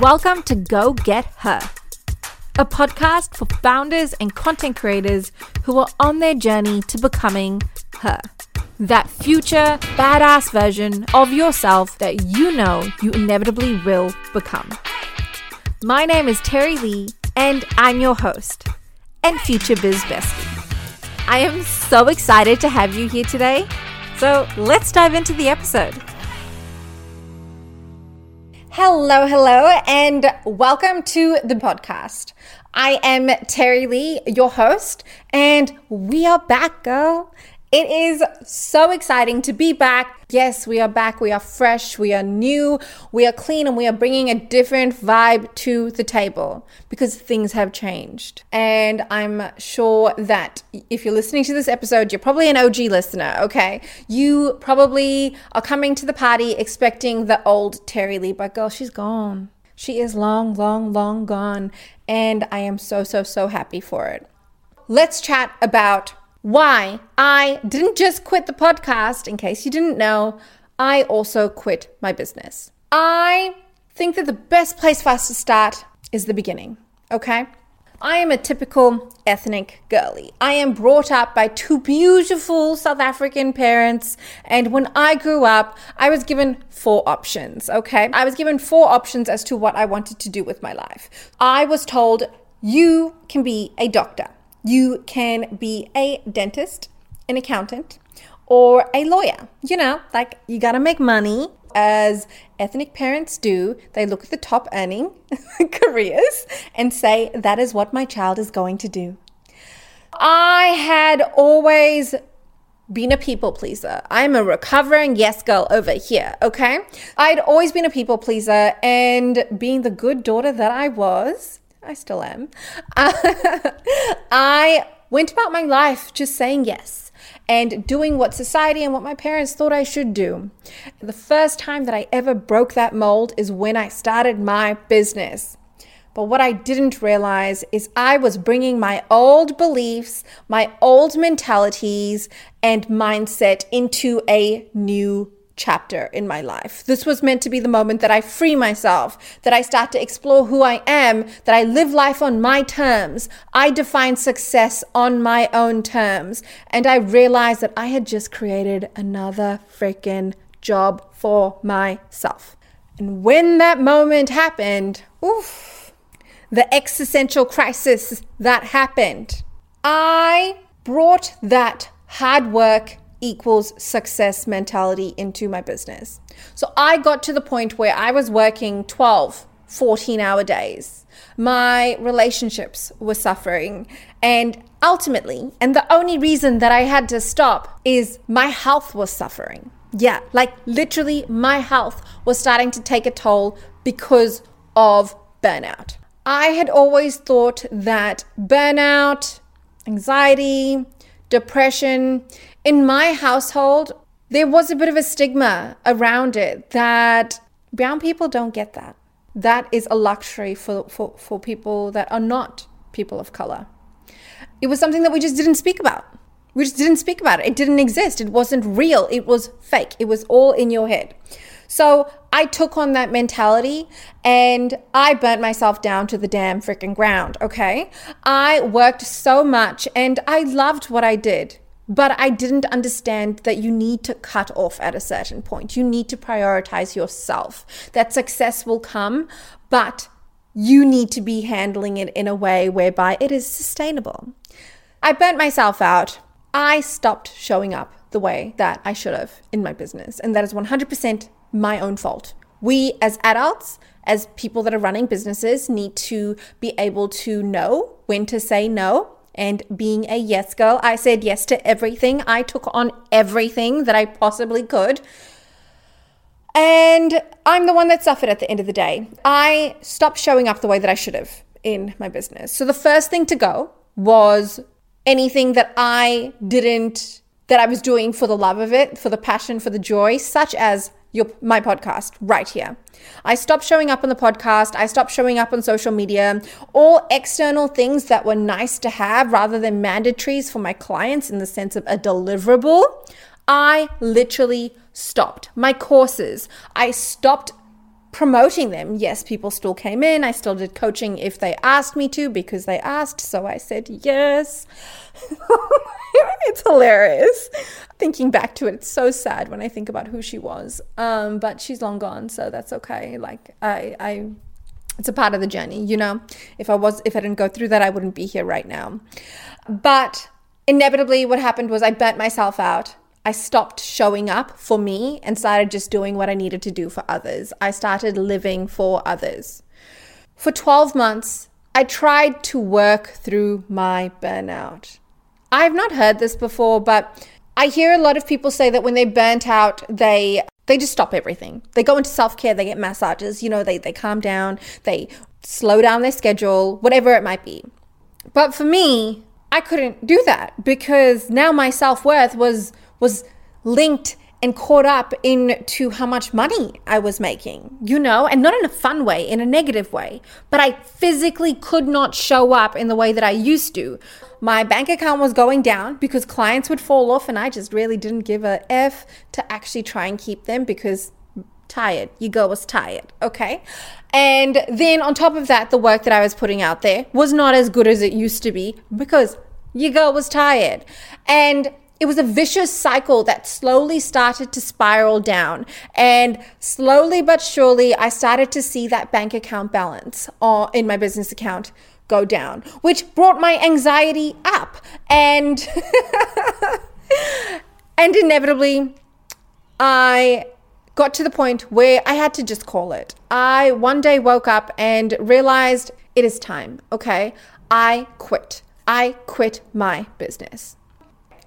Welcome to Go Get Her, a podcast for founders and content creators who are on their journey to becoming her. That future badass version of yourself that you know you inevitably will become. My name is Terry Lee, and I'm your host and future biz bestie. I am so excited to have you here today. So let's dive into the episode. Hello, hello, and welcome to the podcast. I am Terry Lee, your host, and we are back, girl. It is so exciting to be back. Yes, we are back. We are fresh. We are new. We are clean and we are bringing a different vibe to the table because things have changed. And I'm sure that if you're listening to this episode, you're probably an OG listener, okay? You probably are coming to the party expecting the old Terry Lee, but girl, she's gone. She is long, long, long gone. And I am so, so, so happy for it. Let's chat about why I didn't just quit the podcast, in case you didn't know, I also quit my business. I think that the best place for us to start is the beginning, okay? I am a typical ethnic girly. I am brought up by two beautiful South African parents. And when I grew up, I was given four options, okay? I was given four options as to what I wanted to do with my life. I was told, you can be a doctor. You can be a dentist, an accountant, or a lawyer. You know, like you gotta make money as ethnic parents do. They look at the top earning careers and say, that is what my child is going to do. I had always been a people pleaser. I'm a recovering yes girl over here, okay? I'd always been a people pleaser, and being the good daughter that I was, I still am. I went about my life just saying yes and doing what society and what my parents thought I should do. The first time that I ever broke that mold is when I started my business. But what I didn't realize is I was bringing my old beliefs, my old mentalities, and mindset into a new chapter in my life. This was meant to be the moment that I free myself, that I start to explore who I am, that I live life on my terms. I define success on my own terms. And I realized that I had just created another freaking job for myself. And when that moment happened, oof, the existential crisis that happened, I brought that hard work equals success mentality into my business. So I got to the point where I was working 12, 14 hour days. My relationships were suffering. And ultimately, and the only reason that I had to stop is my health was suffering. Yeah, like literally, my health was starting to take a toll because of burnout. I had always thought that burnout, anxiety, depression, in my household, there was a bit of a stigma around it that brown people don't get that. That is a luxury for, for, for people that are not people of color. It was something that we just didn't speak about. We just didn't speak about it. It didn't exist. It wasn't real. It was fake. It was all in your head. So I took on that mentality and I burnt myself down to the damn freaking ground. Okay. I worked so much and I loved what I did. But I didn't understand that you need to cut off at a certain point. You need to prioritize yourself. That success will come, but you need to be handling it in a way whereby it is sustainable. I burnt myself out. I stopped showing up the way that I should have in my business. And that is 100% my own fault. We, as adults, as people that are running businesses, need to be able to know when to say no and being a yes girl. I said yes to everything. I took on everything that I possibly could. And I'm the one that suffered at the end of the day. I stopped showing up the way that I should have in my business. So the first thing to go was anything that I didn't, that I was doing for the love of it, for the passion, for the joy, such as your my podcast right here. I stopped showing up on the podcast. I stopped showing up on social media. All external things that were nice to have rather than mandatories for my clients in the sense of a deliverable. I literally stopped. My courses, I stopped promoting them. Yes, people still came in. I still did coaching if they asked me to because they asked. So I said yes. it's hilarious. Thinking back to it, it's so sad when I think about who she was. Um, but she's long gone, so that's okay. Like I, I, it's a part of the journey, you know. If I was, if I didn't go through that, I wouldn't be here right now. But inevitably, what happened was I burnt myself out. I stopped showing up for me and started just doing what I needed to do for others. I started living for others. For 12 months, I tried to work through my burnout. I've not heard this before, but I hear a lot of people say that when they're burnt out, they they just stop everything. They go into self-care, they get massages, you know, they they calm down, they slow down their schedule, whatever it might be. But for me, I couldn't do that because now my self-worth was was linked and caught up into how much money I was making, you know, and not in a fun way, in a negative way. But I physically could not show up in the way that I used to. My bank account was going down because clients would fall off, and I just really didn't give a F to actually try and keep them because tired. Your girl was tired, okay? And then on top of that, the work that I was putting out there was not as good as it used to be because your girl was tired. And it was a vicious cycle that slowly started to spiral down. And slowly but surely, I started to see that bank account balance uh, in my business account go down, which brought my anxiety up. And, and inevitably, I got to the point where I had to just call it. I one day woke up and realized it is time. Okay. I quit. I quit my business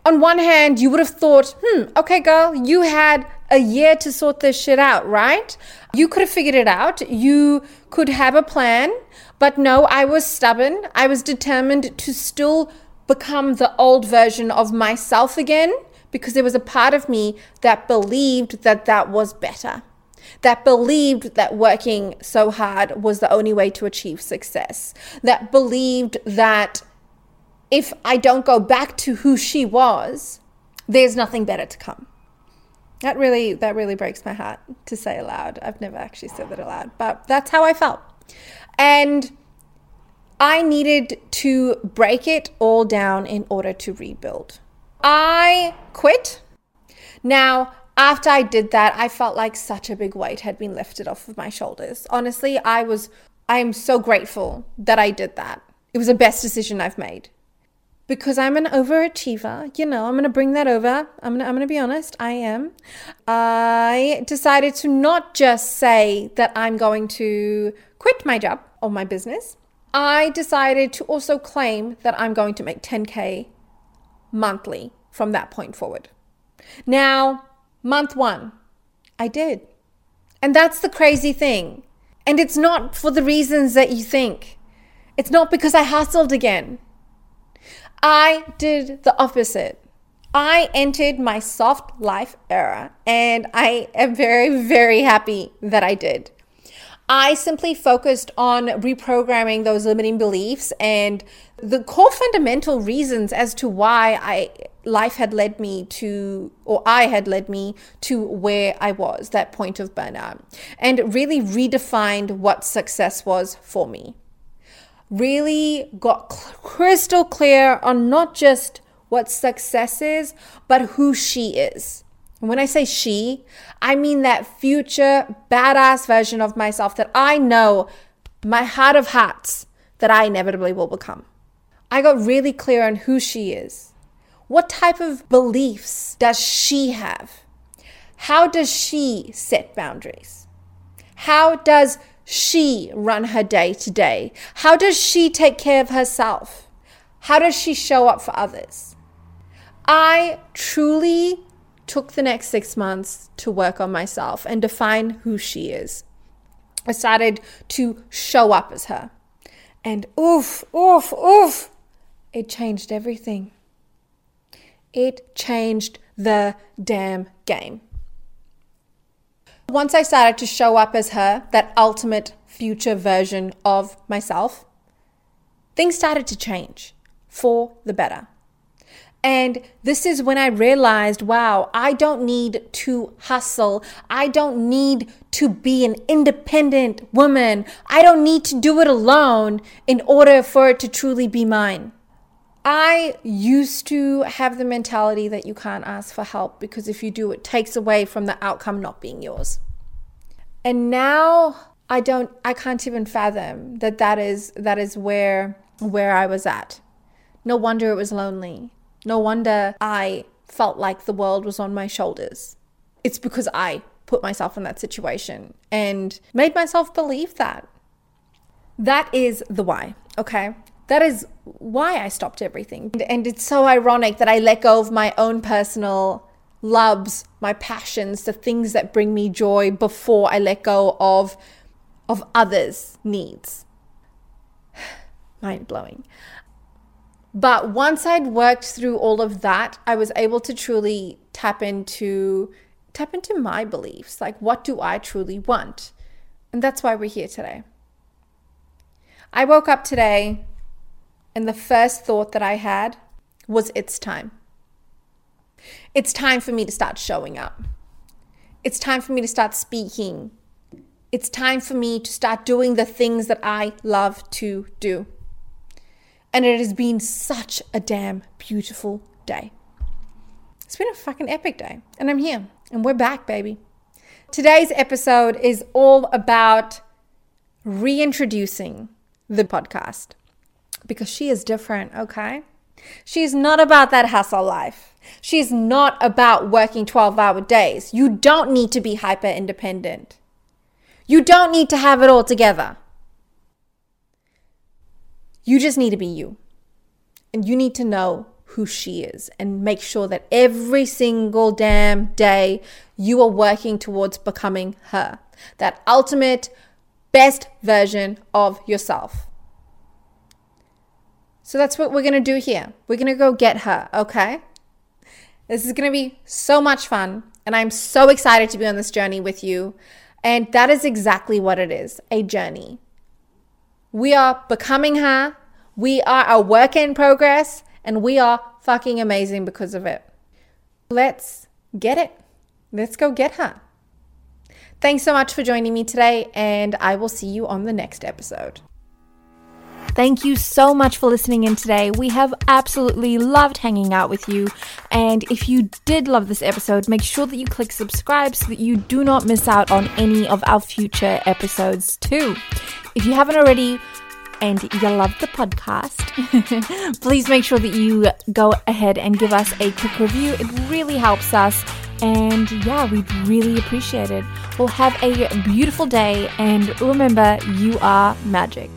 on one hand, you would have thought, hmm, okay, girl, you had a year to sort this shit out, right? You could have figured it out. You could have a plan. But no, I was stubborn. I was determined to still become the old version of myself again because there was a part of me that believed that that was better. That believed that working so hard was the only way to achieve success. That believed that if I don't go back to who she was, there's nothing better to come. That really that really breaks my heart to say aloud. I've never actually said that aloud, but that's how I felt. And I needed to break it all down in order to rebuild. I quit. Now, after I did that, I felt like such a big weight had been lifted off of my shoulders. Honestly, I was I am so grateful that I did that. It was the best decision I've made because I'm an overachiever, you know, I'm going to bring that over. I'm going to, I'm going to be honest, I am. I decided to not just say that I'm going to quit my job or my business. I decided to also claim that I'm going to make 10K monthly from that point forward. Now, month one, I did. And that's the crazy thing. And it's not for the reasons that you think. It's not because I hustled again. I did the opposite. I entered my soft life era and I am very, very happy that I did. I simply focused on reprogramming those limiting beliefs and the core fundamental reasons as to why I life had led me to or I had led me to where I was, that point of burnout, and really redefined what success was for me really got crystal clear on not just what success is, but who she is. And when I say she, I mean that future badass version of myself that I know my heart of hearts that I inevitably will become. I got really clear on who she is. What type of beliefs does she have? How does she set boundaries? How does she run her day to day? How does she take care of herself? How does she show up for others? I truly took the next six months to work on myself and define who she is. I started to show up as her. And oof, oof, oof, it changed everything. It changed the damn game. Once I started to show up as her, that ultimate future version of myself, things started to change for the better. And this is when I realized wow, I don't need to hustle. I don't need to be an independent woman. I don't need to do it alone in order for it to truly be mine. I used to have the mentality that you can't ask for help because if you do, it takes away from the outcome not being yours. And now I don't, I can't even fathom that that is that is where where I was at. No wonder it was lonely. No wonder I felt like the world was on my shoulders. It's because I put myself in that situation and made myself believe that. That is the why, okay? That is why I stopped everything. And, and it's so ironic that I let go of my own personal loves, my passions, the things that bring me joy before I let go of of others' needs. Mind blowing. But once I'd worked through all of that, I was able to truly tap into tap into my beliefs. Like what do I truly want? And that's why we're here today. I woke up today and the first thought that I had was it's time. It's time for me to start showing up. It's time for me to start speaking. It's time for me to start doing the things that I love to do. And it has been such a damn beautiful day. It's been a fucking epic day. And I'm here. And we're back, baby. Today's episode is all about reintroducing the podcast because she is different, okay? She's not about that hustle life. She's not about working 12 hour days. You don't need to be hyper independent. You don't need to have it all together. You just need to be you. And you need to know who she is and make sure that every single damn day you are working towards becoming her. That ultimate best version of yourself. So that's what we're going to do here. We're going to go get her, okay? This is going to be so much fun. And I'm so excited to be on this journey with you. And that is exactly what it is a journey. We are becoming her. We are a work in progress. And we are fucking amazing because of it. Let's get it. Let's go get her. Thanks so much for joining me today. And I will see you on the next episode. Thank you so much for listening in today. We have absolutely loved hanging out with you. And if you did love this episode, make sure that you click subscribe so that you do not miss out on any of our future episodes, too. If you haven't already, and you love the podcast, please make sure that you go ahead and give us a quick review. It really helps us. And yeah, we'd really appreciate it. Well, have a beautiful day. And remember, you are magic.